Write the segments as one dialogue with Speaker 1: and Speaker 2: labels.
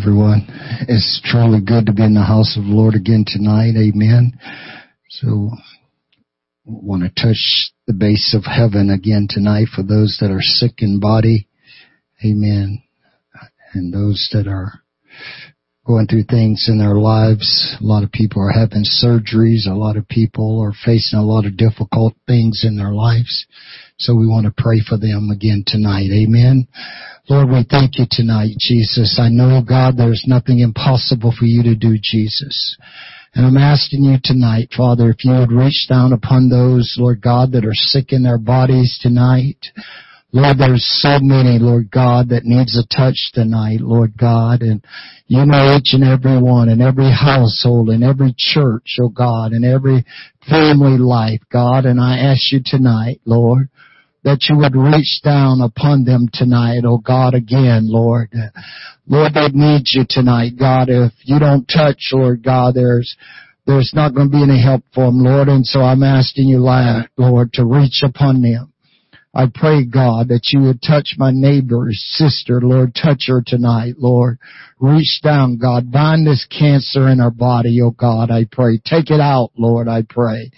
Speaker 1: everyone. It's truly good to be in the house of the Lord again tonight. Amen. So, want to touch the base of heaven again tonight for those that are sick in body. Amen. And those that are going through things in their lives. A lot of people are having surgeries. A lot of people are facing a lot of difficult things in their lives. So we want to pray for them again tonight. Amen. Lord, we thank you tonight, Jesus. I know, God, there's nothing impossible for you to do, Jesus. And I'm asking you tonight, Father, if you would reach down upon those, Lord God, that are sick in their bodies tonight. Lord, there's so many, Lord God, that needs a touch tonight, Lord God, and you know each and every one, in every household, in every church, oh God, in every family life, God, and I ask you tonight, Lord, that you would reach down upon them tonight, oh God, again, Lord. Lord, they need you tonight, God. If you don't touch, Lord God, there's there's not going to be any help for them, Lord. And so I'm asking you, Lord, to reach upon them. I pray, God, that you would touch my neighbor's sister, Lord. Touch her tonight, Lord. Reach down, God. Bind this cancer in her body, oh God, I pray. Take it out, Lord, I pray.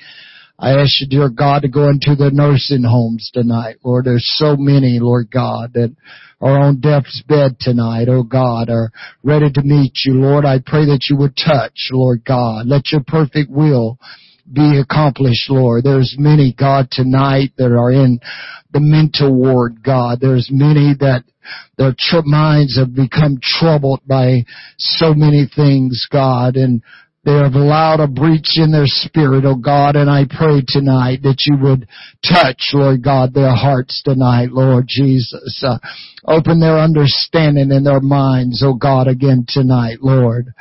Speaker 1: I ask you, dear God, to go into the nursing homes tonight. Lord, there's so many, Lord God, that are on death's bed tonight, oh God, are ready to meet you. Lord, I pray that you would touch, Lord God. Let your perfect will be accomplished, Lord. There's many, God, tonight that are in the mental ward, God. There's many that their tr- minds have become troubled by so many things, God, and they have allowed a breach in their spirit, oh God, and I pray tonight that you would touch, Lord God, their hearts tonight, Lord Jesus. Uh, open their understanding in their minds, oh God, again tonight, Lord.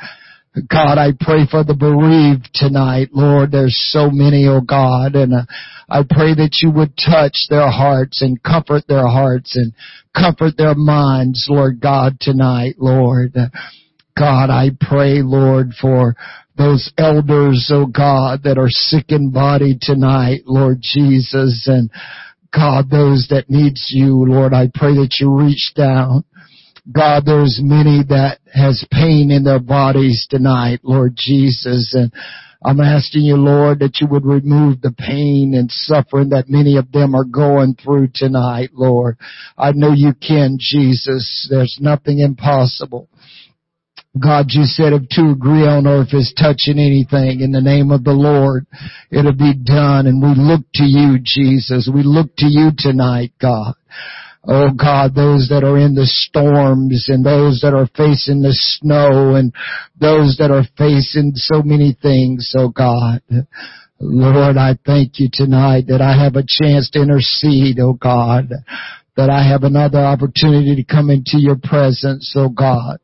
Speaker 1: God, I pray for the bereaved tonight, Lord. There's so many, oh God, and uh, I pray that you would touch their hearts and comfort their hearts and comfort their minds, Lord God, tonight, Lord. God, I pray, Lord, for those elders, oh God, that are sick in body tonight, Lord Jesus, and God, those that needs you, Lord, I pray that you reach down. God, there's many that has pain in their bodies tonight, Lord Jesus, and I'm asking you, Lord, that you would remove the pain and suffering that many of them are going through tonight, Lord. I know you can, Jesus. There's nothing impossible. God, you said if two agree on earth is touching anything in the name of the Lord, it'll be done. And we look to you, Jesus. We look to you tonight, God. Oh God, those that are in the storms and those that are facing the snow and those that are facing so many things, oh God. Lord, I thank you tonight that I have a chance to intercede, oh God, that I have another opportunity to come into your presence, oh God.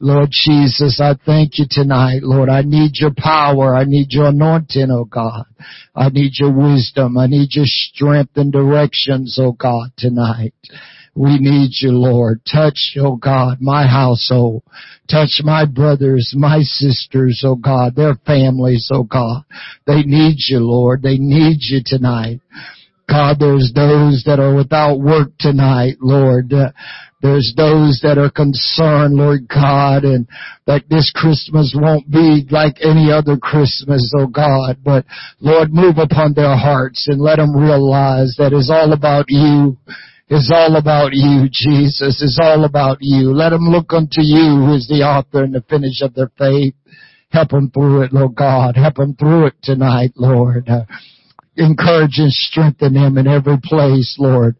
Speaker 1: Lord Jesus, I thank you tonight, Lord. I need your power. I need your anointing, oh God. I need your wisdom. I need your strength and directions, oh God, tonight. We need you, Lord. Touch, oh God, my household. Touch my brothers, my sisters, oh God, their families, oh God. They need you, Lord. They need you tonight. God, there's those that are without work tonight, Lord. There's those that are concerned, Lord God, and that this Christmas won't be like any other Christmas, oh God. But Lord, move upon their hearts and let them realize that it's all about you. It's all about you, Jesus. It's all about you. Let them look unto you who is the author and the finish of their faith. Help them through it, Lord God. Help them through it tonight, Lord. Uh, encourage and strengthen them in every place, Lord.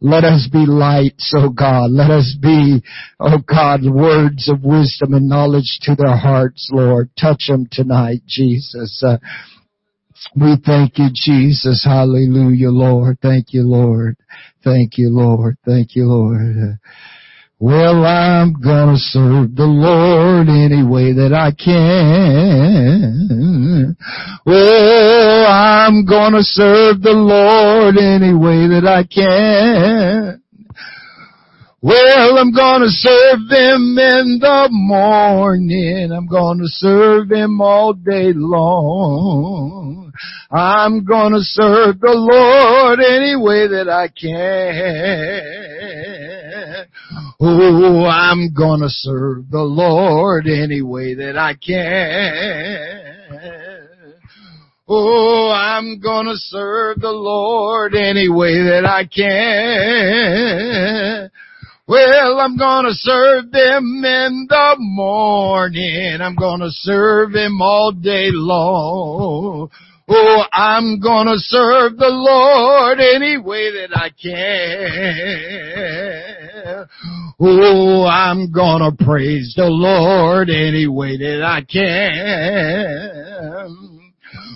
Speaker 1: Let us be lights, oh God. Let us be, oh God, words of wisdom and knowledge to their hearts, Lord. Touch them tonight, Jesus. Uh, we thank you, Jesus. Hallelujah, Lord. Thank you, Lord. Thank you, Lord. Thank you, Lord. Well, I'm gonna serve the Lord any way that I can. Well, I'm gonna serve the Lord any way that I can. Well, I'm gonna serve Him in the morning. I'm gonna serve Him all day long. I'm gonna serve the Lord any way that I can. Oh, I'm gonna serve the Lord any way that I can. Oh, I'm gonna serve the Lord any way that I can. Well, I'm gonna serve them in the morning. I'm gonna serve him all day long. Oh, I'm gonna serve the Lord any way that I can. Oh, I'm gonna praise the Lord any way that I can.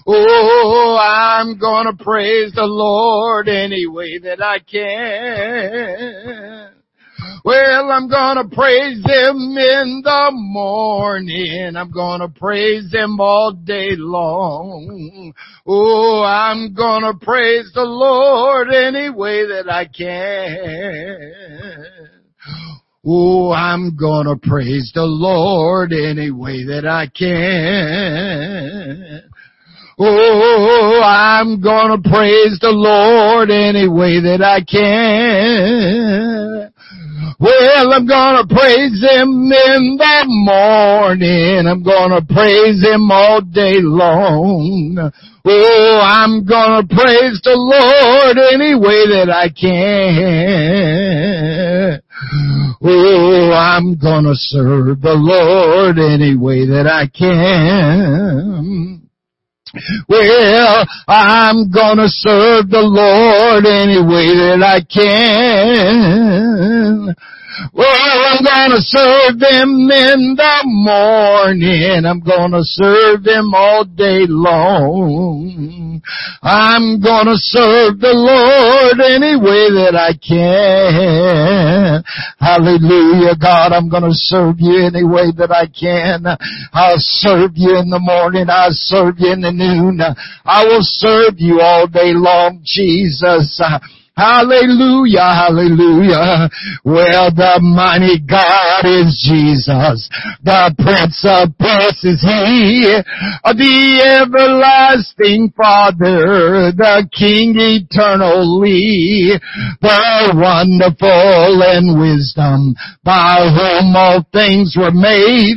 Speaker 1: Oh, I'm gonna praise the Lord any way that I can. Well, I'm gonna praise Him in the morning. I'm gonna praise Him all day long. Oh, I'm gonna praise the Lord any way that I can. Oh, I'm gonna praise the Lord any way that I can. Oh, I'm gonna praise the Lord any way that I can. Well, I'm gonna praise Him in the morning. I'm gonna praise Him all day long. Oh, I'm gonna praise the Lord any way that I can. Oh, I'm gonna serve the Lord any way that I can. Well, I'm gonna serve the Lord any way that I can. Well, I'm gonna serve them in the morning. I'm gonna serve them all day long. I'm gonna serve the Lord any way that I can. Hallelujah, God, I'm gonna serve you any way that I can. I'll serve you in the morning. I'll serve you in the noon. I will serve you all day long, Jesus. Hallelujah, hallelujah. Well, the mighty God is Jesus. The Prince of Peace is He. The everlasting Father, the King eternally, the wonderful in wisdom, by whom all things were made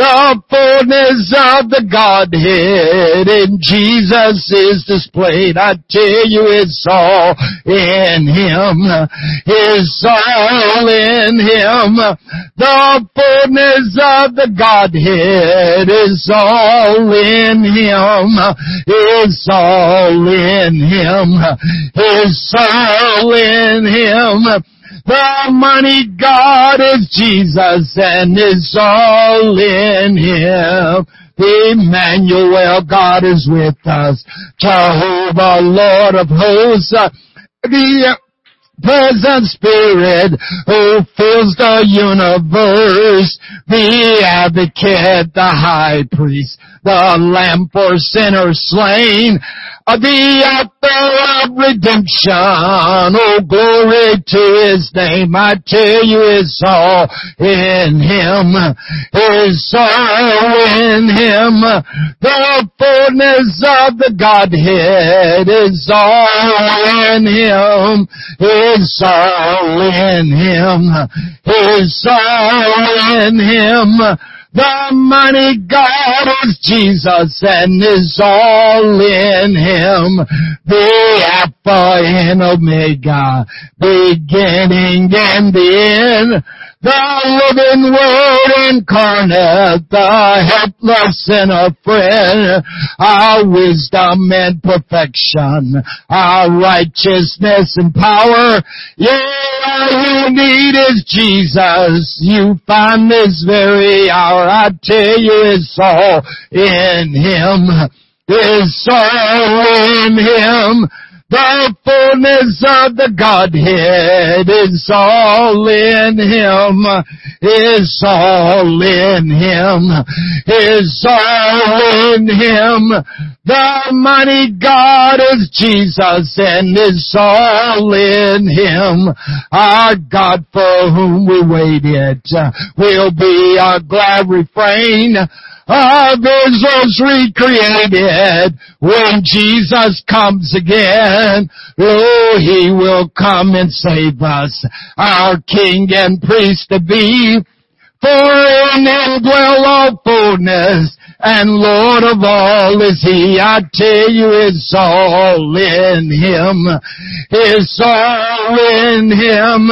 Speaker 1: the fullness of the Godhead in Jesus is displayed. I tell you it's all in Him. It's all in Him. The fullness of the Godhead is all in Him. It's all in Him. It's all in Him. The mighty God is Jesus and is all in Him. Emmanuel, God is with us. Jehovah, Lord of hosts. The present spirit who fills the universe, the advocate, the high priest, the lamb for sinners slain, uh, the author of redemption. Oh, glory to his name. I tell you it's all in him. It's all in him. The fullness of the Godhead is all in him. It's all in him. It's all in him. The mighty God is Jesus and is all in Him. The Alpha and Omega, beginning and the end. The living word incarnate, the helpless a friend, our wisdom and perfection, our righteousness and power. Yeah, all you need is Jesus. You find this very hour. I tell you it's all in Him. It's all in Him. The fullness of the Godhead is all in Him. Is all in Him. Is all in Him. The mighty God is Jesus and is all in Him. Our God for whom we waited will be our glad refrain. Our visions recreated when Jesus comes again. Oh, he will come and save us, our King and priest to be. For in him dwell all fullness, and Lord of all is he. I tell you, it's all in him. It's all in him.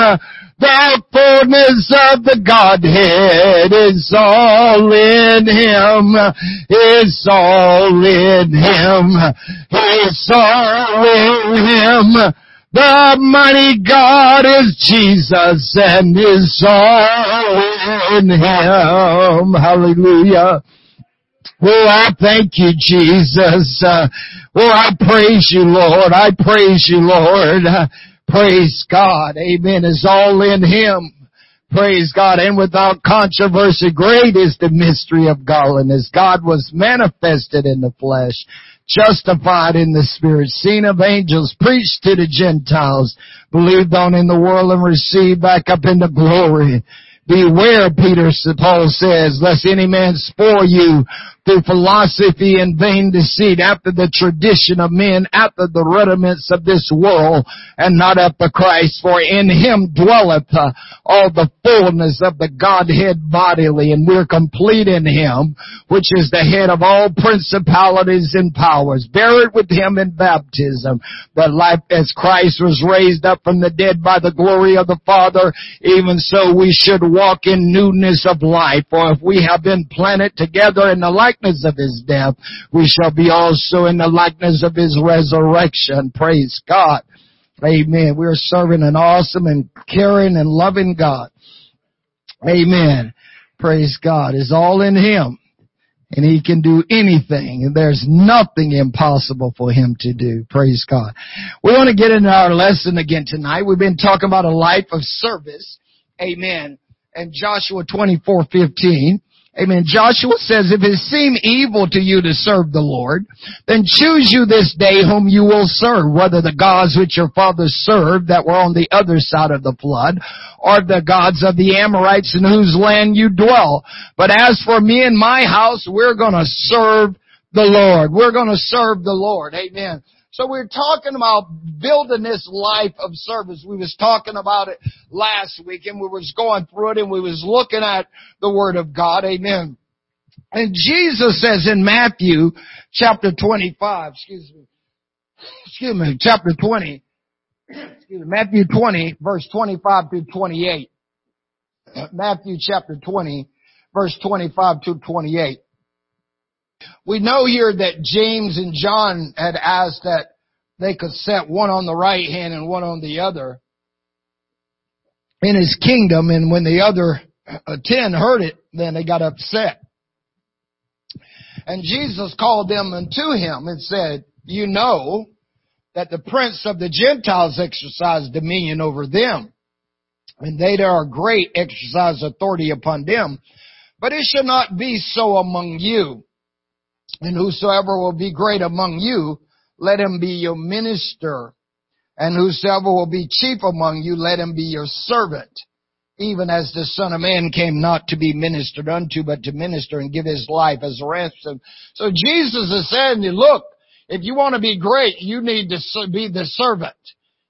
Speaker 1: The fullness of the Godhead is all in Him. is all in Him. is all in Him. The mighty God is Jesus and is all in Him. Hallelujah. Oh, I thank you, Jesus. Uh, oh, I praise you, Lord. I praise you, Lord. Praise God. Amen. Is all in Him. Praise God. And without controversy, great is the mystery of godliness. God was manifested in the flesh, justified in the spirit, seen of angels, preached to the Gentiles, believed on in the world and received back up into glory. Beware, Peter, Paul says, lest any man spoil you through philosophy and vain deceit, after the tradition of men, after the rudiments of this world, and not after Christ. For in him dwelleth uh, all the fullness of the Godhead bodily, and we're complete in him, which is the head of all principalities and powers. Buried with him in baptism, that life as Christ was raised up from the dead by the glory of the Father, even so we should walk in newness of life. For if we have been planted together in the like likeness of his death, we shall be also in the likeness of his resurrection. Praise God. Amen. We are serving an awesome and caring and loving God. Amen. Praise God. It's all in him. And he can do anything. And there's nothing impossible for him to do. Praise God. We want to get into our lesson again tonight. We've been talking about a life of service. Amen. And Joshua 24, 15. Amen. Joshua says, if it seem evil to you to serve the Lord, then choose you this day whom you will serve, whether the gods which your fathers served that were on the other side of the flood, or the gods of the Amorites in whose land you dwell. But as for me and my house, we're gonna serve the Lord. We're gonna serve the Lord. Amen. So we're talking about building this life of service. We was talking about it last week and we was going through it and we was looking at the Word of God. Amen. And Jesus says in Matthew chapter 25, excuse me, excuse me, chapter 20, excuse me, Matthew 20 verse 25 through 28. Matthew chapter 20 verse 25 to 28. We know here that James and John had asked that they could set one on the right hand and one on the other in his kingdom. And when the other uh, ten heard it, then they got upset. And Jesus called them unto him and said, you know that the prince of the Gentiles exercise dominion over them. And they that are great exercise authority upon them. But it shall not be so among you. And whosoever will be great among you, let him be your minister. And whosoever will be chief among you, let him be your servant. Even as the Son of Man came not to be ministered unto, but to minister and give his life as a ransom. So Jesus is saying, look, if you want to be great, you need to be the servant.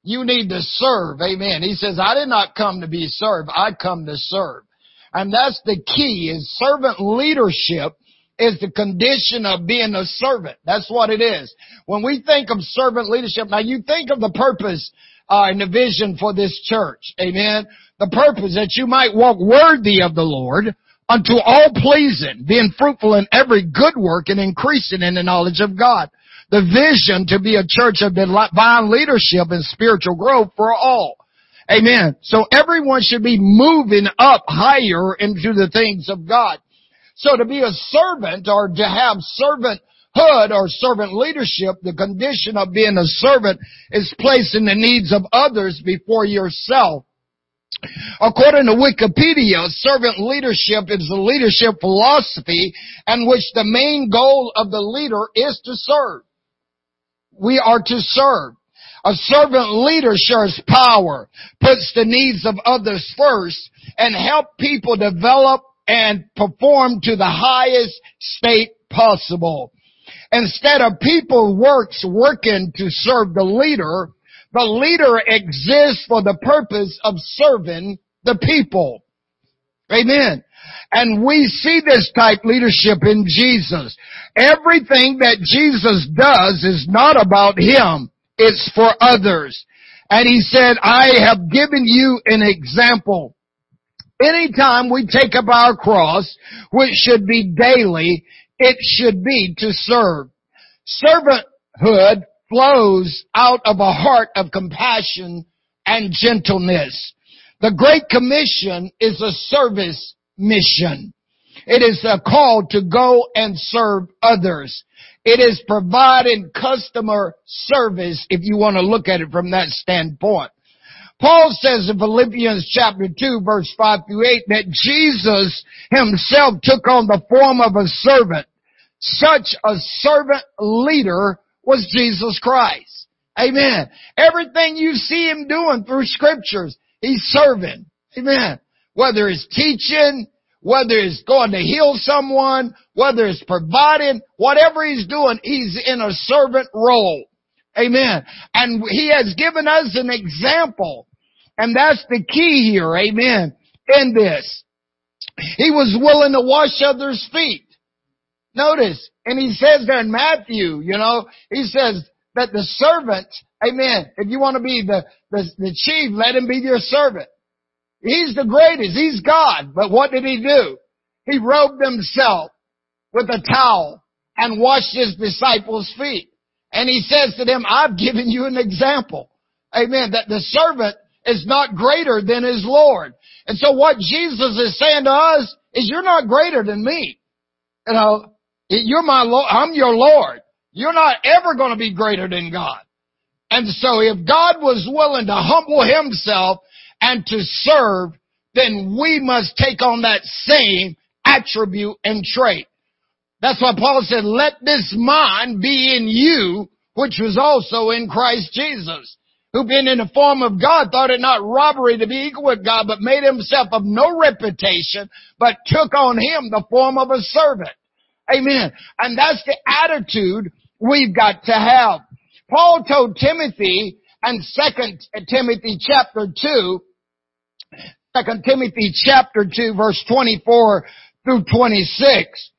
Speaker 1: You need to serve. Amen. He says, I did not come to be served. I come to serve. And that's the key is servant leadership is the condition of being a servant. That's what it is. When we think of servant leadership, now you think of the purpose uh, and the vision for this church. Amen. The purpose that you might walk worthy of the Lord unto all pleasing, being fruitful in every good work and increasing in the knowledge of God. The vision to be a church of divine leadership and spiritual growth for all. Amen. So everyone should be moving up higher into the things of God. So to be a servant or to have servanthood or servant leadership, the condition of being a servant is placing the needs of others before yourself. According to Wikipedia, servant leadership is a leadership philosophy in which the main goal of the leader is to serve. We are to serve. A servant leader shares power, puts the needs of others first, and help people develop and perform to the highest state possible. Instead of people works working to serve the leader, the leader exists for the purpose of serving the people. Amen. And we see this type leadership in Jesus. Everything that Jesus does is not about Him. It's for others. And He said, I have given you an example. Anytime we take up our cross, which should be daily, it should be to serve. Servanthood flows out of a heart of compassion and gentleness. The Great Commission is a service mission. It is a call to go and serve others. It is providing customer service if you want to look at it from that standpoint. Paul says in Philippians chapter 2 verse 5 through 8 that Jesus himself took on the form of a servant. Such a servant leader was Jesus Christ. Amen. Everything you see him doing through scriptures, he's serving. Amen. Whether it's teaching, whether it's going to heal someone, whether it's providing, whatever he's doing, he's in a servant role. Amen. And he has given us an example. And that's the key here. Amen. In this. He was willing to wash others' feet. Notice, and he says there in Matthew, you know, he says that the servant, amen, if you want to be the, the, the chief, let him be your servant. He's the greatest. He's God. But what did he do? He robed himself with a towel and washed his disciples' feet. And he says to them, I've given you an example. Amen. That the servant is not greater than his Lord. And so what Jesus is saying to us is you're not greater than me. You know, you're my Lord. I'm your Lord. You're not ever going to be greater than God. And so if God was willing to humble himself and to serve, then we must take on that same attribute and trait. That's why Paul said, let this mind be in you, which was also in Christ Jesus, who being in the form of God thought it not robbery to be equal with God, but made himself of no reputation, but took on him the form of a servant. Amen. And that's the attitude we've got to have. Paul told Timothy and Second Timothy chapter 2 Second Timothy chapter 2 verse 24 through 26.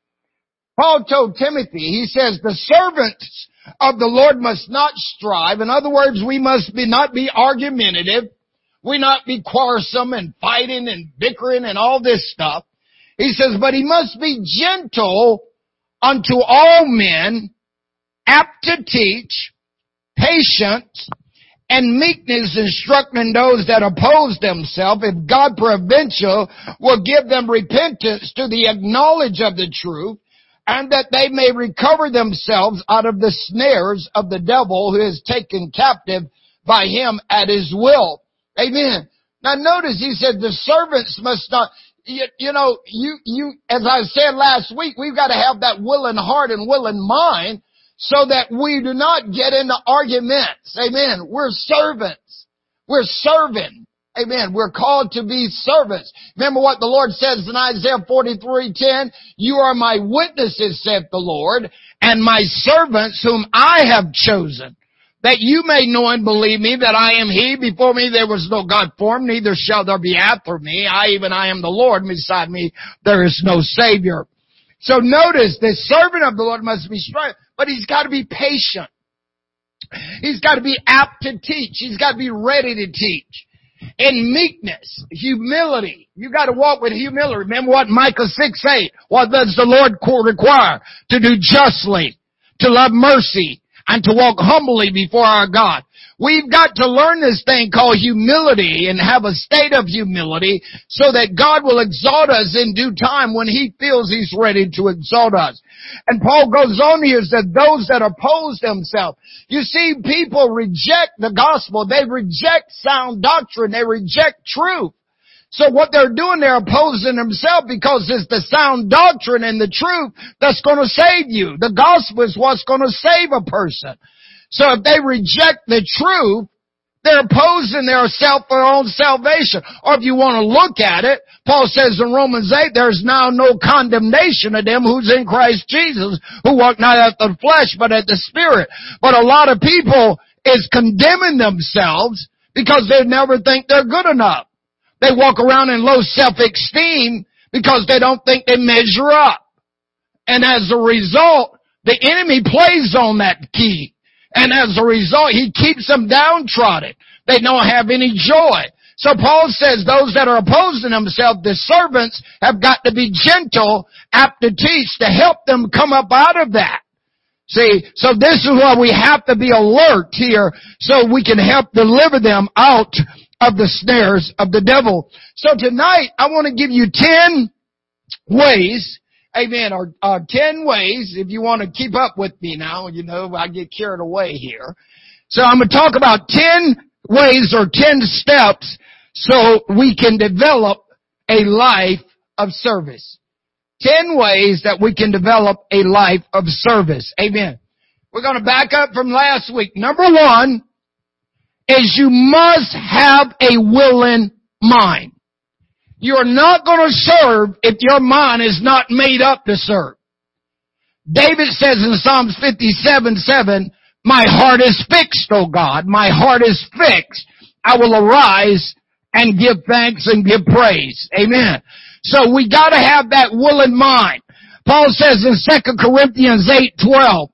Speaker 1: Paul told Timothy, he says, the servants of the Lord must not strive. In other words, we must be, not be argumentative. We not be quarrelsome and fighting and bickering and all this stuff. He says, but he must be gentle unto all men, apt to teach, patience, and meekness instructing those that oppose themselves, if God providential will give them repentance to the acknowledge of the truth, and that they may recover themselves out of the snares of the devil who is taken captive by him at his will. Amen. Now notice he said the servants must not, you, you know, you, you, as I said last week, we've got to have that willing heart and willing mind so that we do not get into arguments. Amen. We're servants. We're serving. Amen. We're called to be servants. Remember what the Lord says in Isaiah 43:10, "You are my witnesses," saith the Lord, "and my servants whom I have chosen, that you may know and believe me that I am he. Before me there was no God formed, neither shall there be after me. I even I am the Lord, beside me there is no Savior." So notice the servant of the Lord must be strong, but he's got to be patient. He's got to be apt to teach. He's got to be ready to teach. In meekness, humility. You got to walk with humility. Remember what Micah 6 8. What does the Lord require? To do justly, to love mercy, and to walk humbly before our God. We've got to learn this thing called humility and have a state of humility so that God will exalt us in due time when He feels He's ready to exalt us. And Paul goes on here that those that oppose themselves. You see, people reject the gospel. They reject sound doctrine. They reject truth. So what they're doing, they're opposing themselves because it's the sound doctrine and the truth that's going to save you. The gospel is what's going to save a person. So if they reject the truth, They're opposing their self, their own salvation. Or if you want to look at it, Paul says in Romans 8, there's now no condemnation of them who's in Christ Jesus, who walk not after the flesh, but at the Spirit. But a lot of people is condemning themselves because they never think they're good enough. They walk around in low self-esteem because they don't think they measure up. And as a result, the enemy plays on that key. And as a result, he keeps them downtrodden. They don't have any joy. So Paul says those that are opposing themselves, the servants, have got to be gentle, apt to teach, to help them come up out of that. See, so this is why we have to be alert here so we can help deliver them out of the snares of the devil. So tonight, I want to give you ten ways Amen. Or uh, 10 ways, if you want to keep up with me now, you know, I get carried away here. So I'm going to talk about 10 ways or 10 steps so we can develop a life of service. 10 ways that we can develop a life of service. Amen. We're going to back up from last week. Number one is you must have a willing mind. You're not going to serve if your mind is not made up to serve. David says in Psalms 57, 7, my heart is fixed, O God. My heart is fixed. I will arise and give thanks and give praise. Amen. So we gotta have that will willing mind. Paul says in 2 Corinthians 8, 12,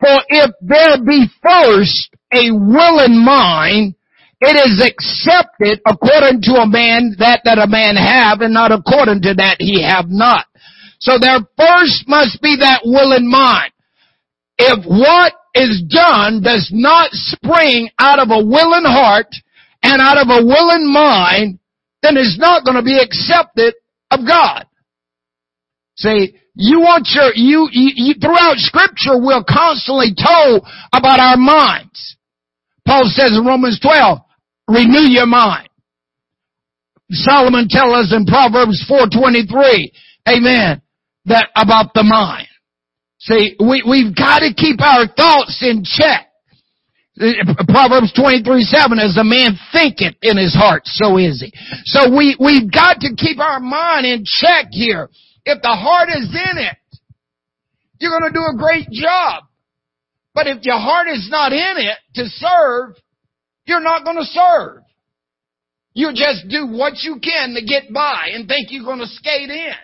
Speaker 1: for if there be first a willing mind, it is accepted according to a man that that a man have and not according to that he have not. So there first must be that will in mind. If what is done does not spring out of a willing heart and out of a willing mind, then it's not going to be accepted of God. See, you want your, you, you, you throughout scripture we're constantly told about our minds. Paul says in Romans 12, Renew your mind. Solomon tells us in Proverbs 4.23, amen, that about the mind. See, we, we've got to keep our thoughts in check. Proverbs 23, 7, as a man thinketh in his heart, so is he. So we, we've got to keep our mind in check here. If the heart is in it, you're gonna do a great job. But if your heart is not in it to serve, you're not going to serve. You just do what you can to get by and think you're going to skate in.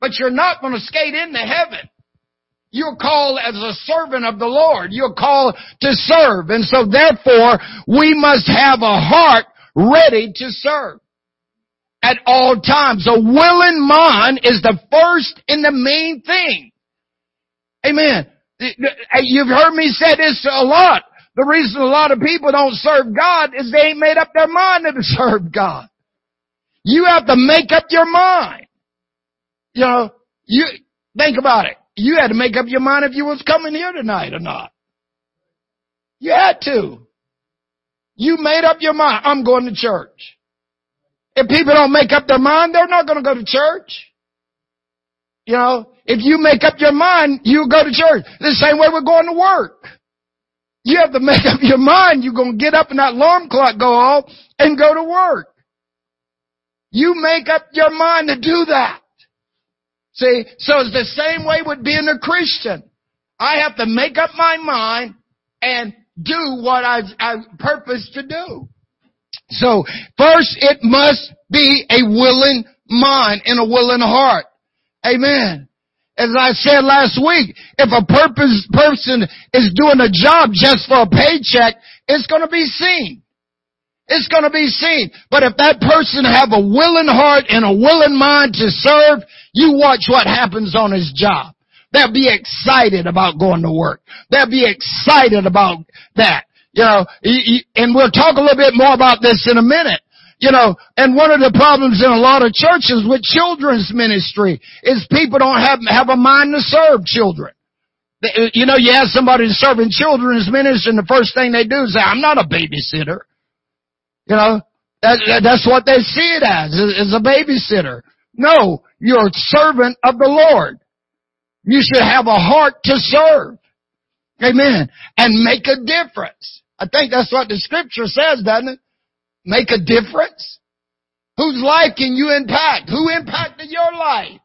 Speaker 1: But you're not going to skate into heaven. You're called as a servant of the Lord. You're called to serve. And so therefore, we must have a heart ready to serve at all times. A willing mind is the first and the main thing. Amen. You've heard me say this a lot. The reason a lot of people don't serve God is they ain't made up their mind to serve God. You have to make up your mind. You know, you, think about it. You had to make up your mind if you was coming here tonight or not. You had to. You made up your mind. I'm going to church. If people don't make up their mind, they're not going to go to church. You know, if you make up your mind, you go to church. The same way we're going to work. You have to make up your mind you're going to get up and that alarm clock go off and go to work. You make up your mind to do that. See, so it's the same way with being a Christian. I have to make up my mind and do what I've, I've purposed to do. So first it must be a willing mind and a willing heart. Amen. As I said last week, if a purpose person is doing a job just for a paycheck, it's gonna be seen. It's gonna be seen. But if that person have a willing heart and a willing mind to serve, you watch what happens on his job. They'll be excited about going to work. They'll be excited about that. You know, and we'll talk a little bit more about this in a minute. You know, and one of the problems in a lot of churches with children's ministry is people don't have, have a mind to serve children. You know, you ask somebody to serve in children's ministry and the first thing they do is say, I'm not a babysitter. You know, that, that's what they see it as, is a babysitter. No, you're a servant of the Lord. You should have a heart to serve. Amen. And make a difference. I think that's what the scripture says, doesn't it? Make a difference. Whose life can you impact? Who impacted your life?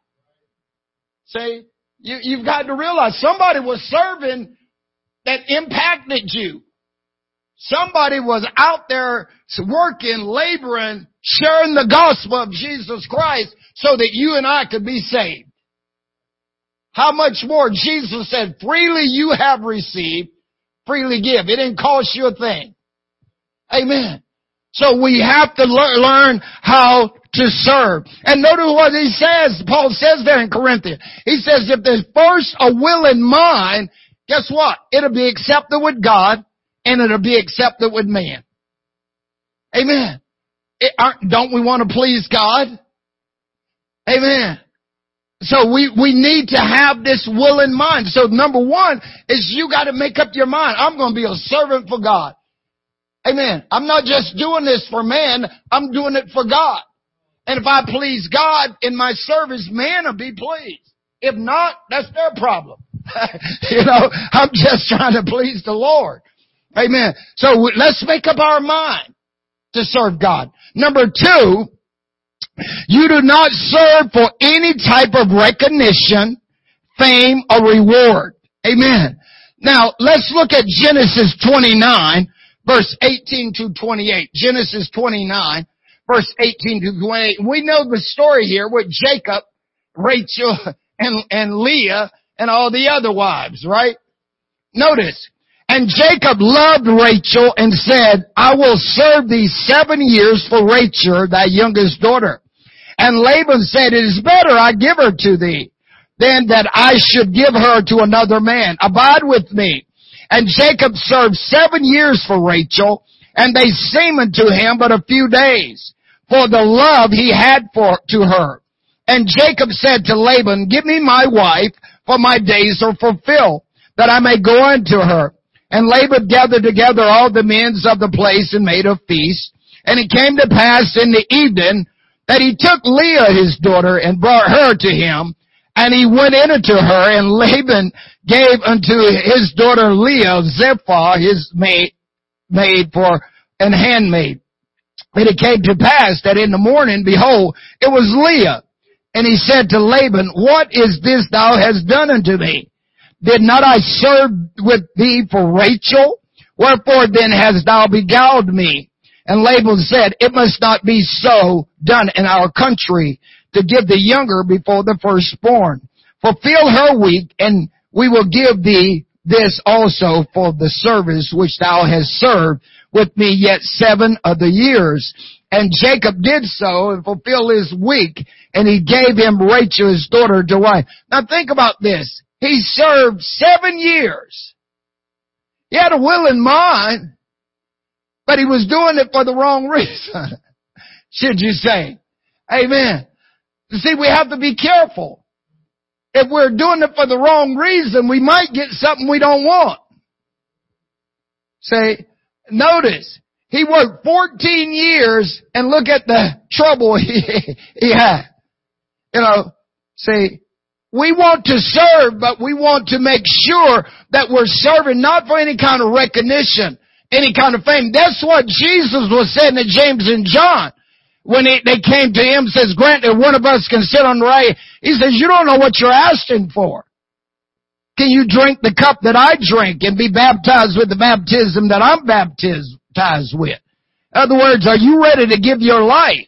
Speaker 1: See, you, you've got to realize somebody was serving that impacted you. Somebody was out there working, laboring, sharing the gospel of Jesus Christ so that you and I could be saved. How much more? Jesus said, freely you have received, freely give. It didn't cost you a thing. Amen. So we have to learn how to serve. And notice what he says, Paul says there in Corinthians. He says, if there's first a will in mind, guess what? It'll be accepted with God and it'll be accepted with man. Amen. It, don't we want to please God? Amen. So we, we need to have this will in mind. So number one is you got to make up your mind. I'm going to be a servant for God. Amen. I'm not just doing this for man. I'm doing it for God. And if I please God in my service, man will be pleased. If not, that's their problem. you know, I'm just trying to please the Lord. Amen. So let's make up our mind to serve God. Number two, you do not serve for any type of recognition, fame, or reward. Amen. Now, let's look at Genesis 29, verse 18 to 28. Genesis 29, verse 18 to 28. We know the story here with Jacob, Rachel, and, and Leah, and all the other wives, right? Notice, and Jacob loved Rachel and said, I will serve thee seven years for Rachel, thy youngest daughter. And Laban said, it is better I give her to thee than that I should give her to another man. Abide with me. And Jacob served seven years for Rachel, and they seemed to him but a few days for the love he had for, to her. And Jacob said to Laban, give me my wife for my days are fulfilled that I may go unto her. And Laban gathered together all the men of the place and made a feast. And it came to pass in the evening that he took Leah his daughter and brought her to him, and he went in unto her, and Laban gave unto his daughter Leah Zilpah his maid, maid for an handmaid. And it came to pass that in the morning, behold, it was Leah. And he said to Laban, What is this thou hast done unto me? Did not I serve with thee for Rachel? Wherefore then hast thou beguiled me? And Laban said, it must not be so done in our country to give the younger before the firstborn. Fulfill her week and we will give thee this also for the service which thou hast served with me yet seven of the years. And Jacob did so and fulfilled his week and he gave him Rachel his daughter to wife. Now think about this. He served seven years. He had a will in mind but he was doing it for the wrong reason. Should you say? Amen. You see, we have to be careful. If we're doing it for the wrong reason, we might get something we don't want. Say, notice, he worked 14 years and look at the trouble he, he had. You know, see, we want to serve, but we want to make sure that we're serving not for any kind of recognition, any kind of fame. That's what Jesus was saying to James and John. When he, they came to him, says, grant that one of us can sit on the right. He says, you don't know what you're asking for. Can you drink the cup that I drink and be baptized with the baptism that I'm baptized with? In other words, are you ready to give your life?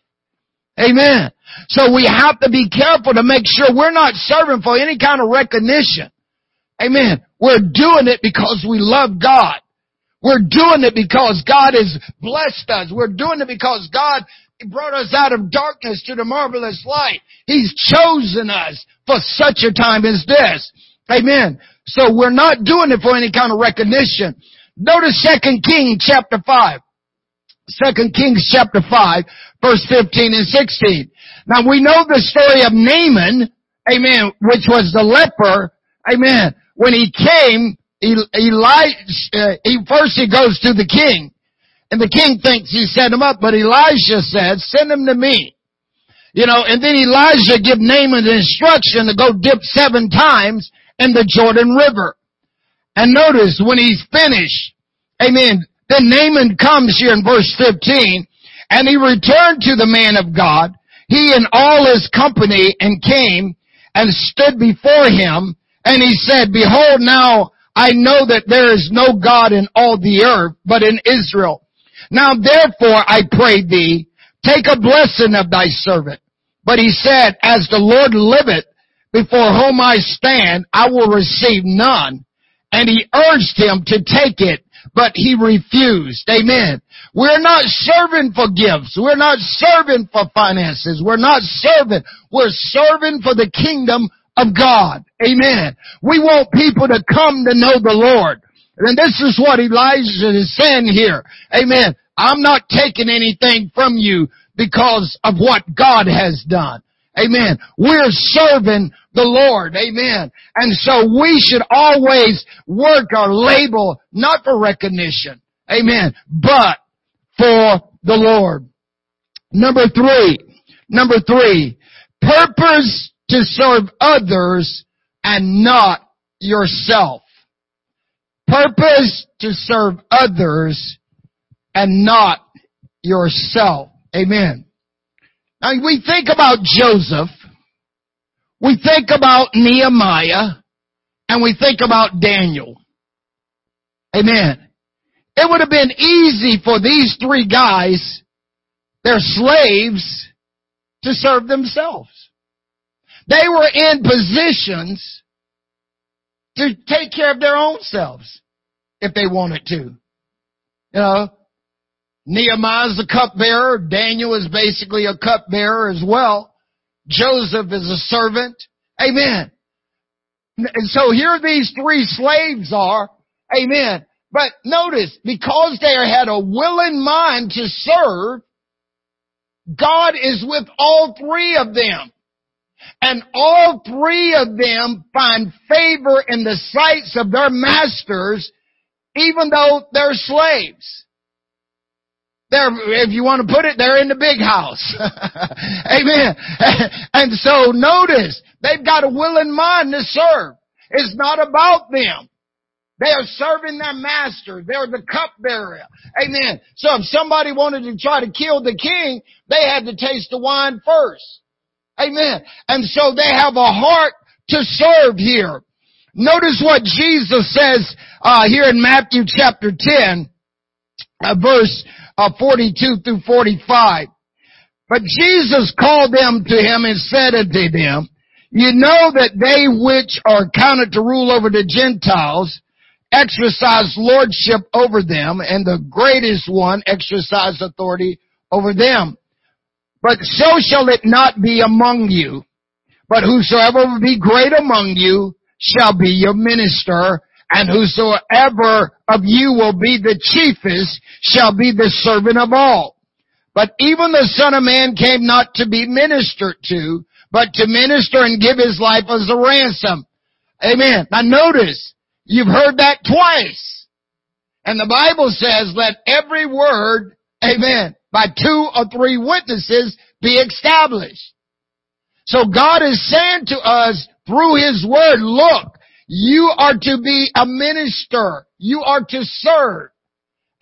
Speaker 1: Amen. So we have to be careful to make sure we're not serving for any kind of recognition. Amen. We're doing it because we love God. We're doing it because God has blessed us. We're doing it because God brought us out of darkness to the marvelous light. He's chosen us for such a time as this. Amen. So we're not doing it for any kind of recognition. Notice 2 Kings chapter 5. 2 Kings chapter 5, verse 15 and 16. Now we know the story of Naaman, amen, which was the leper, amen. When he came Elijah, uh, he, first he goes to the king. And the king thinks he set him up, but Elijah said, send him to me. You know, and then Elijah give Naaman the instruction to go dip seven times in the Jordan River. And notice when he's finished, amen,
Speaker 2: Then Naaman comes here in verse 15 and he returned to the man of God, he and all his company and came and stood before him and he said, behold now I know that there is no God in all the earth but in Israel. Now therefore I pray thee, take a blessing of thy servant. But he said, as the Lord liveth, before whom I stand, I will receive none. And he urged him to take it, but he refused. Amen. We're not serving for gifts. We're not serving for finances. We're not serving. We're serving for the kingdom of God. Amen. We want people to come to know the Lord. And this is what Elijah is saying here. Amen. I'm not taking anything from you because of what God has done. Amen. We're serving the Lord. Amen. And so we should always work our label not for recognition. Amen. But for the Lord. Number three. Number three. Purpose to serve others and not yourself. Purpose to serve others and not yourself. Amen. Now we think about Joseph, we think about Nehemiah, and we think about Daniel. Amen. It would have been easy for these three guys, their slaves, to serve themselves. They were in positions to take care of their own selves if they wanted to. You know, Nehemiah's a cupbearer. Daniel is basically a cupbearer as well. Joseph is a servant. Amen. And so here these three slaves are. Amen. But notice, because they had a willing mind to serve, God is with all three of them. And all three of them find favor in the sights of their masters, even though they're slaves. They're, if you want to put it, they're in the big house. Amen. and so notice, they've got a willing mind to serve. It's not about them. They are serving their master. They're the cupbearer. Amen. So if somebody wanted to try to kill the king, they had to taste the wine first. Amen. And so they have a heart to serve here. Notice what Jesus says uh, here in Matthew chapter 10, uh, verse uh, 42 through 45. But Jesus called them to him and said unto them, You know that they which are counted to rule over the Gentiles exercise lordship over them, and the greatest one exercise authority over them. But so shall it not be among you. But whosoever will be great among you shall be your minister, and whosoever of you will be the chiefest shall be the servant of all. But even the Son of Man came not to be ministered to, but to minister and give his life as a ransom. Amen. Now notice, you've heard that twice. And the Bible says, let every word, amen, by two or three witnesses be established. So God is saying to us through His Word, look, you are to be a minister. You are to serve.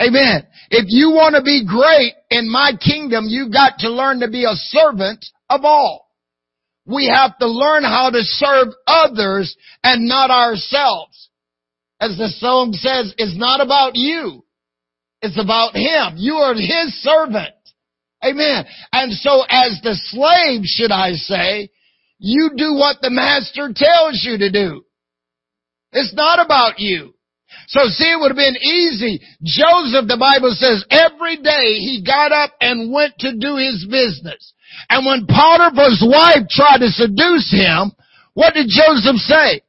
Speaker 2: Amen. If you want to be great in my kingdom, you've got to learn to be a servant of all. We have to learn how to serve others and not ourselves. As the song says, it's not about you. It's about Him. You are His servant. Amen. And so as the slave, should I say, you do what the master tells you to do. It's not about you. So see, it would have been easy. Joseph, the Bible says, every day he got up and went to do his business. And when Potiphar's wife tried to seduce him, what did Joseph say?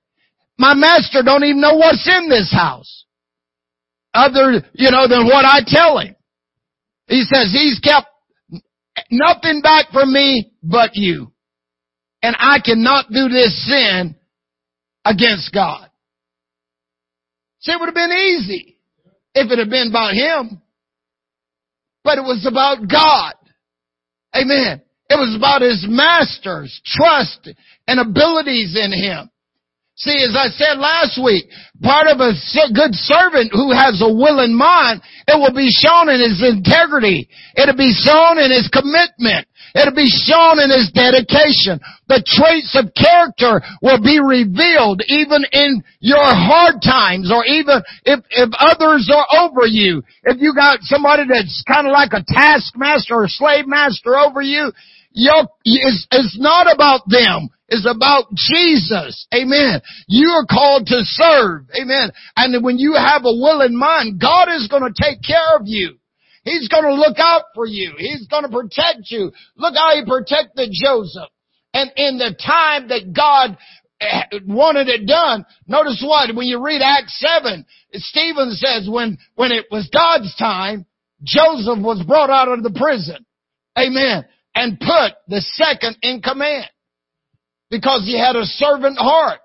Speaker 2: My master don't even know what's in this house. Other, you know, than what I tell him. He says he's kept nothing back from me but you. And I cannot do this sin against God. See, it would have been easy if it had been about him. But it was about God. Amen. It was about his master's trust and abilities in him. See, as I said last week, part of a good servant who has a willing mind, it will be shown in his integrity. It'll be shown in his commitment. It'll be shown in his dedication. The traits of character will be revealed even in your hard times or even if, if others are over you. If you got somebody that's kind of like a taskmaster or slave master over you, it's, it's not about them. It's about Jesus. Amen. You are called to serve. Amen. And when you have a willing mind, God is going to take care of you. He's going to look out for you. He's going to protect you. Look how he protected Joseph. And in the time that God eh, wanted it done, notice what? When you read Acts 7, Stephen says when, when it was God's time, Joseph was brought out of the prison. Amen. And put the second in command. Because he had a servant heart.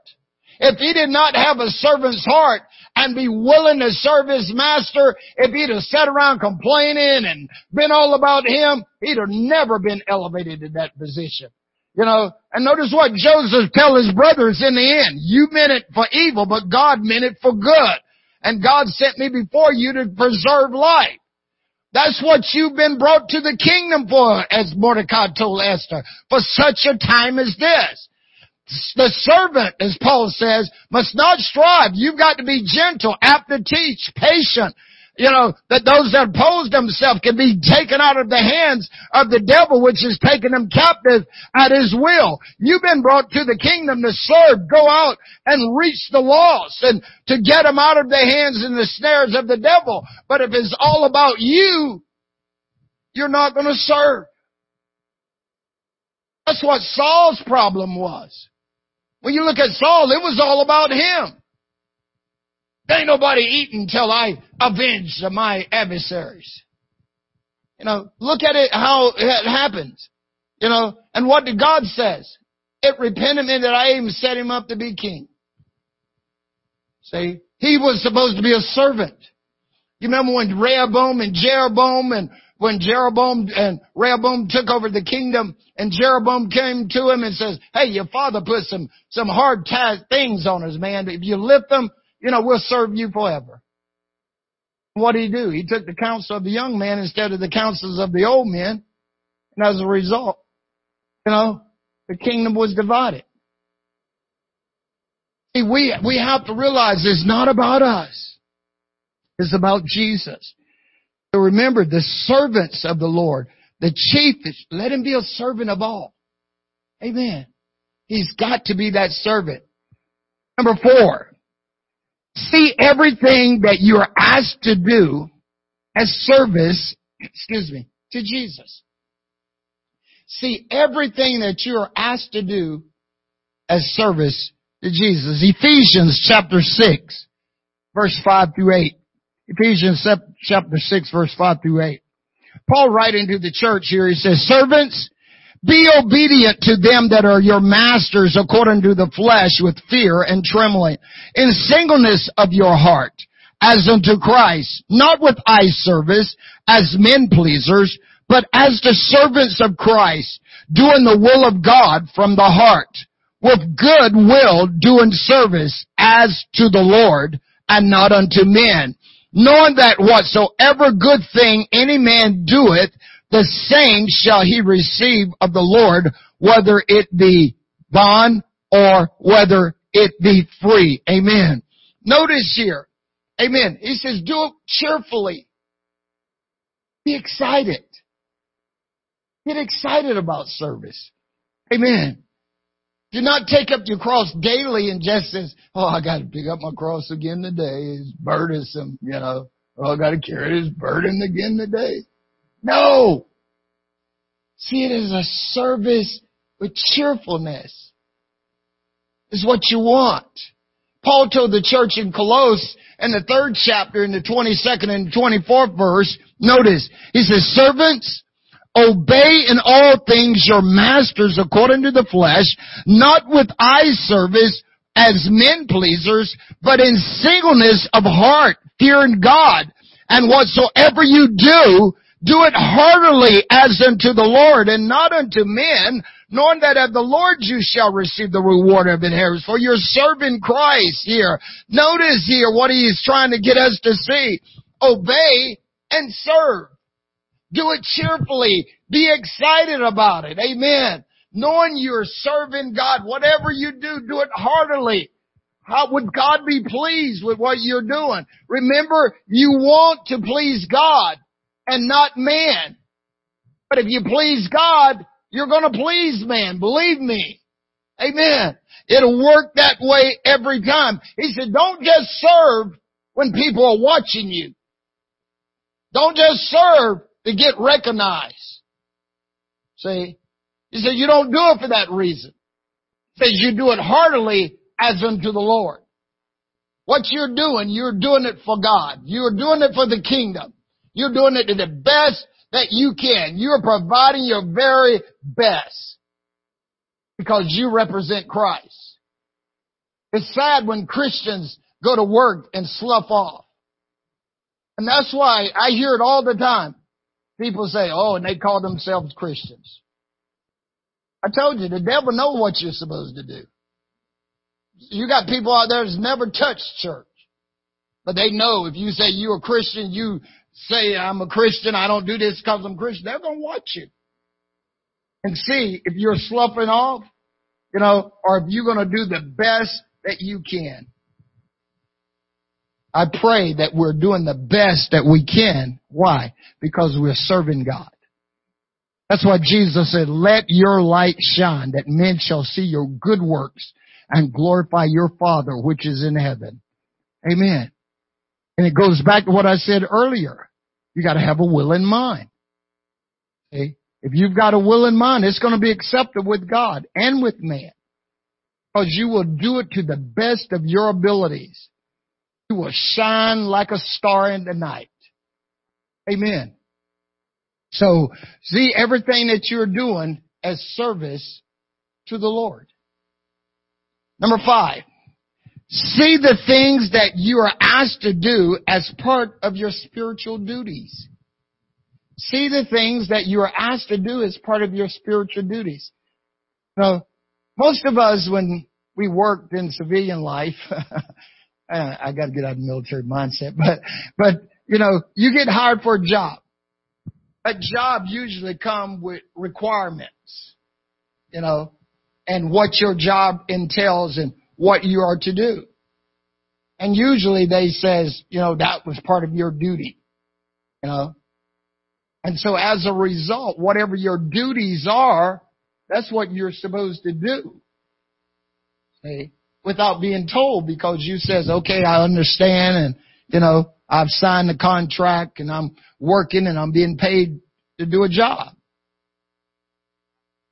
Speaker 2: If he did not have a servant's heart, and be willing to serve his master, if he'd have sat around complaining and been all about him, he'd have never been elevated to that position. You know, and notice what Joseph tell his brothers in the end. You meant it for evil, but God meant it for good. And God sent me before you to preserve life. That's what you've been brought to the kingdom for, as Mordecai told Esther, for such a time as this. The servant, as Paul says, must not strive. You've got to be gentle, apt to teach, patient. You know, that those that oppose themselves can be taken out of the hands of the devil, which is taking them captive at his will. You've been brought to the kingdom to serve, go out and reach the lost and to get them out of the hands and the snares of the devil. But if it's all about you, you're not going to serve. That's what Saul's problem was. When you look at Saul, it was all about him. There ain't nobody eating until I avenge my adversaries. You know, look at it how it happens. You know, and what did God says? It repented me that I even set him up to be king. See, he was supposed to be a servant. You remember when Rehoboam and Jeroboam and when Jeroboam and Rehoboam took over the kingdom and Jeroboam came to him and says, Hey, your father put some, some hard task things on us, man. If you lift them, you know, we'll serve you forever. What did he do? He took the counsel of the young man instead of the counsels of the old men. And as a result, you know, the kingdom was divided. See, we, we have to realize it's not about us. It's about Jesus. Remember, the servants of the Lord, the chief, let him be a servant of all. Amen. He's got to be that servant. Number four, see everything that you are asked to do as service, excuse me, to Jesus. See everything that you are asked to do as service to Jesus. Ephesians chapter 6, verse 5 through 8. Ephesians chapter 6 verse 5 through 8. Paul writing to the church here, he says, servants, be obedient to them that are your masters according to the flesh with fear and trembling, in singleness of your heart, as unto Christ, not with eye service, as men pleasers, but as the servants of Christ, doing the will of God from the heart, with good will doing service as to the Lord, and not unto men, knowing that whatsoever good thing any man doeth, the same shall he receive of the Lord, whether it be bond or whether it be free. Amen. Notice here. Amen. He says, do it cheerfully. Be excited. Get excited about service. Amen. Do not take up your cross daily and just says, oh, I got to pick up my cross again today. It's burdensome, you know. Oh, I got to carry this burden again today. No. See it as a service with cheerfulness. Is what you want. Paul told the church in Colossus in the third chapter in the 22nd and 24th verse, notice, he says, servants, Obey in all things your masters according to the flesh, not with eye service as men pleasers, but in singleness of heart, fearing God. And whatsoever you do, do it heartily as unto the Lord and not unto men, knowing that of the Lord you shall receive the reward of inheritance. For you're serving Christ here. Notice here what he is trying to get us to see. Obey and serve. Do it cheerfully. Be excited about it. Amen. Knowing you're serving God, whatever you do, do it heartily. How would God be pleased with what you're doing? Remember, you want to please God and not man. But if you please God, you're going to please man. Believe me. Amen. It'll work that way every time. He said, don't just serve when people are watching you. Don't just serve to get recognized. See? He said, you don't do it for that reason. He says you do it heartily as unto the Lord. What you're doing, you're doing it for God. You're doing it for the kingdom. You're doing it to the best that you can. You're providing your very best because you represent Christ. It's sad when Christians go to work and slough off. And that's why I hear it all the time. People say, oh, and they call themselves Christians. I told you, the devil knows what you're supposed to do. You got people out there that's never touched church. But they know if you say you're a Christian, you say I'm a Christian, I don't do this because I'm Christian, they're going to watch you. And see if you're sloughing off, you know, or if you're going to do the best that you can. I pray that we're doing the best that we can. Why? Because we're serving God. That's why Jesus said, let your light shine that men shall see your good works and glorify your Father which is in heaven. Amen. And it goes back to what I said earlier. You gotta have a willing mind. Okay? If you've got a willing mind, it's gonna be accepted with God and with man. Because you will do it to the best of your abilities. You will shine like a star in the night. Amen. So see everything that you're doing as service to the Lord. Number five, see the things that you are asked to do as part of your spiritual duties. See the things that you are asked to do as part of your spiritual duties. Now, most of us, when we worked in civilian life, Eh, I got to get out of the military mindset, but, but, you know, you get hired for a job. A job usually come with requirements, you know, and what your job entails and what you are to do. And usually they says, you know, that was part of your duty, you know. And so as a result, whatever your duties are, that's what you're supposed to do. See? Without being told because you says, okay, I understand and, you know, I've signed the contract and I'm working and I'm being paid to do a job.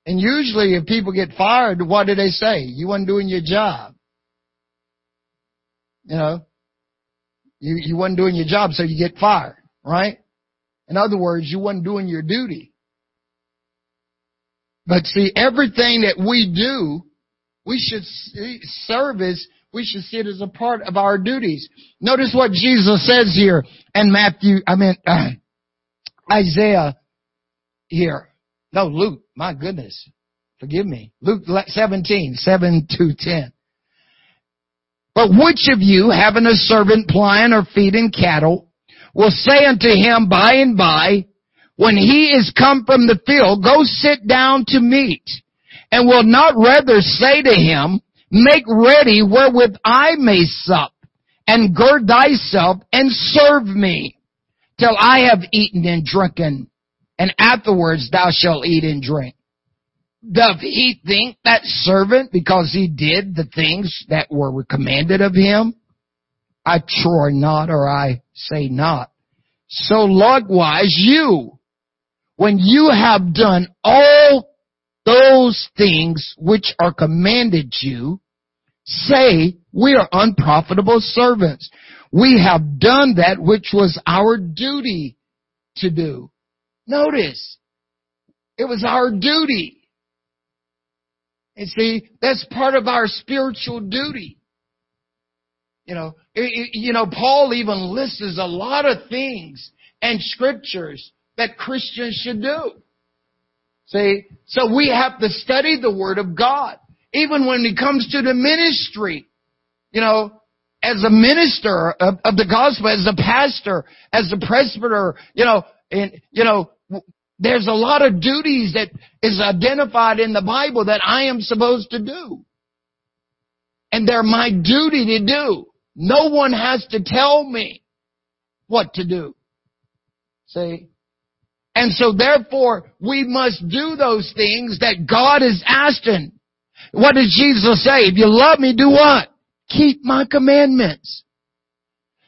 Speaker 2: And usually if people get fired, what do they say? You weren't doing your job. You know, you, you wasn't doing your job, so you get fired, right? In other words, you wasn't doing your duty. But see, everything that we do, we should see, service, we should see it as a part of our duties. Notice what Jesus says here in Matthew, I mean, uh, Isaiah here. No, Luke, my goodness. Forgive me. Luke 17, 7 to 10. But which of you, having a servant plying or feeding cattle, will say unto him by and by, when he is come from the field, go sit down to meat, and will not rather say to him, make ready wherewith I may sup, and gird thyself and serve me, till I have eaten and drunken, and afterwards thou shalt eat and drink. Doth he think that servant because he did the things that were commanded of him? I troy not or I say not. So likewise you, when you have done all those things which are commanded you, say, we are unprofitable servants. We have done that which was our duty to do. Notice, it was our duty. And see, that's part of our spiritual duty. You know, you know, Paul even lists a lot of things and scriptures that Christians should do. See? So we have to study the Word of God. Even when it comes to the ministry, you know, as a minister of, of the gospel, as a pastor, as a presbyter, you know, and, you know, there's a lot of duties that is identified in the Bible that I am supposed to do. And they're my duty to do. No one has to tell me what to do. See? And so therefore, we must do those things that God is asking. What does Jesus say? If you love me, do what? Keep my commandments.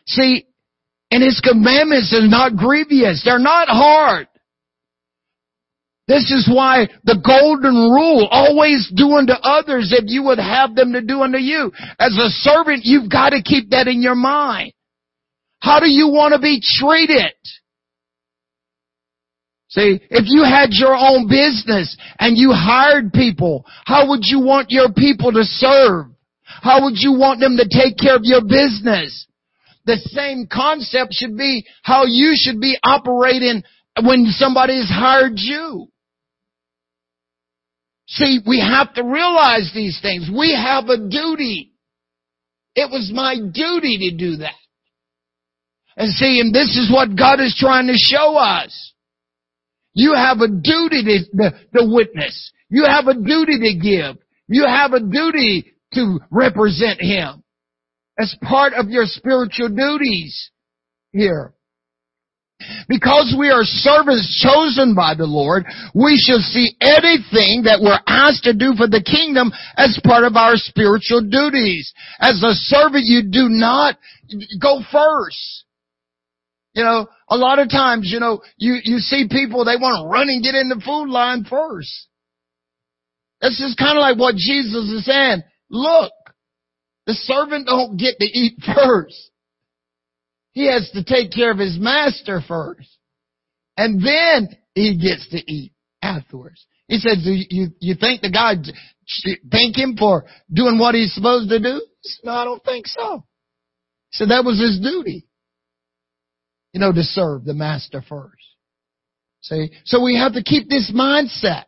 Speaker 2: See, and his commandments are not grievous. They're not hard. This is why the golden rule, always do unto others if you would have them to do unto you. As a servant, you've got to keep that in your mind. How do you want to be treated? See, if you had your own business and you hired people, how would you want your people to serve? How would you want them to take care of your business? The same concept should be how you should be operating when somebody has hired you. See, we have to realize these things. We have a duty. It was my duty to do that. And see, and this is what God is trying to show us. You have a duty to, to, witness. You have a duty to give. You have a duty to represent Him as part of your spiritual duties here. Because we are servants chosen by the Lord, we shall see anything that we're asked to do for the kingdom as part of our spiritual duties. As a servant, you do not go first. You know, a lot of times, you know, you, you see people, they want to run and get in the food line first. This is kind of like what Jesus is saying. Look, the servant don't get to eat first. He has to take care of his master first. And then he gets to eat afterwards. He says, you, you, you think the guy thank him for doing what he's supposed to do? Said, no, I don't think so. Said that was his duty. You know, to serve the master first. See? So we have to keep this mindset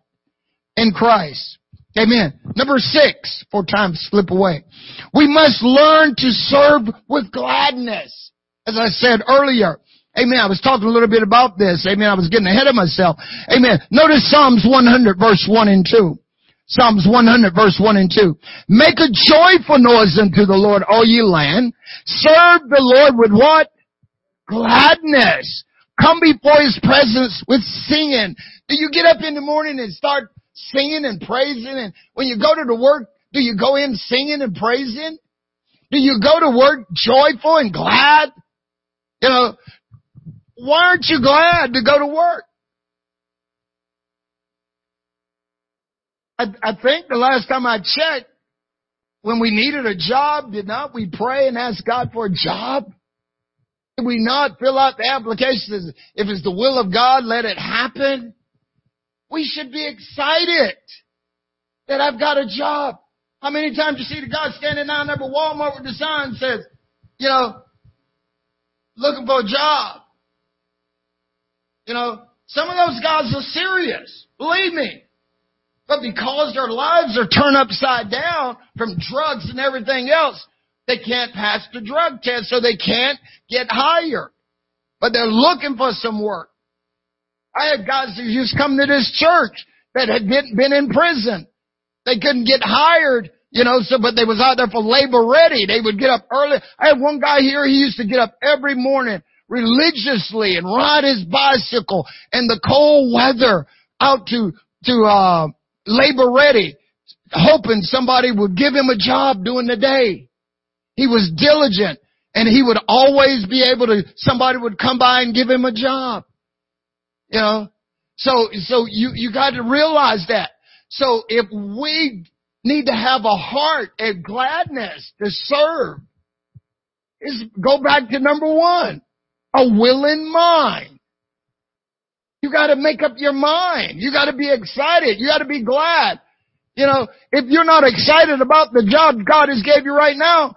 Speaker 2: in Christ. Amen. Number six, four times slip away. We must learn to serve with gladness. As I said earlier, Amen. I was talking a little bit about this. Amen. I was getting ahead of myself. Amen. Notice Psalms 100 verse 1 and 2. Psalms 100 verse 1 and 2. Make a joyful noise unto the Lord, all ye land. Serve the Lord with what? Gladness. Come before His presence with singing. Do you get up in the morning and start singing and praising? And when you go to the work, do you go in singing and praising? Do you go to work joyful and glad? You know, why aren't you glad to go to work? I, I think the last time I checked, when we needed a job, did not we pray and ask God for a job? We not fill out the application? If it's the will of God, let it happen. We should be excited that I've got a job. How many times you see the guy standing down there at Walmart with the sign says, you know, looking for a job. You know, some of those guys are serious. Believe me. But because their lives are turned upside down from drugs and everything else, they can't pass the drug test, so they can't get hired. But they're looking for some work. I had guys who used to come to this church that had been in prison. They couldn't get hired you know, so, but they was out there for labor ready. They would get up early. I had one guy here, he used to get up every morning religiously and ride his bicycle in the cold weather out to, to, uh, labor ready, hoping somebody would give him a job during the day. He was diligent and he would always be able to, somebody would come by and give him a job. You know, so, so you, you got to realize that. So if we need to have a heart and gladness to serve is go back to number one, a willing mind. You gotta make up your mind. You gotta be excited. You gotta be glad. You know, if you're not excited about the job God has gave you right now,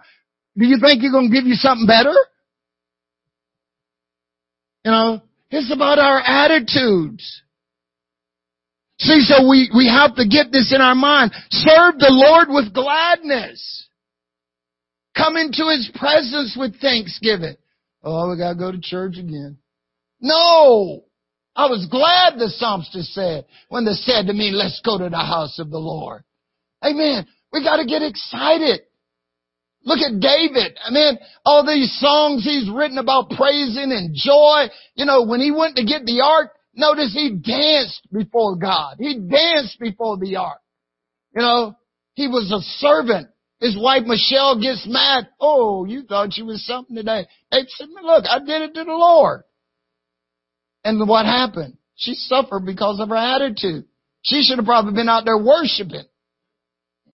Speaker 2: do you think He's gonna give you something better? You know, it's about our attitudes. See, so we, we have to get this in our mind. Serve the Lord with gladness. Come into His presence with thanksgiving. Oh, we gotta go to church again. No! I was glad the psalmist said when they said to me, let's go to the house of the Lord. Amen. We gotta get excited. Look at David. I mean, all these songs he's written about praising and joy. You know, when he went to get the ark, notice he danced before God. He danced before the ark. You know, he was a servant. His wife Michal gets mad. Oh, you thought you was something today. They said, look, I did it to the Lord. And what happened? She suffered because of her attitude. She should have probably been out there worshiping.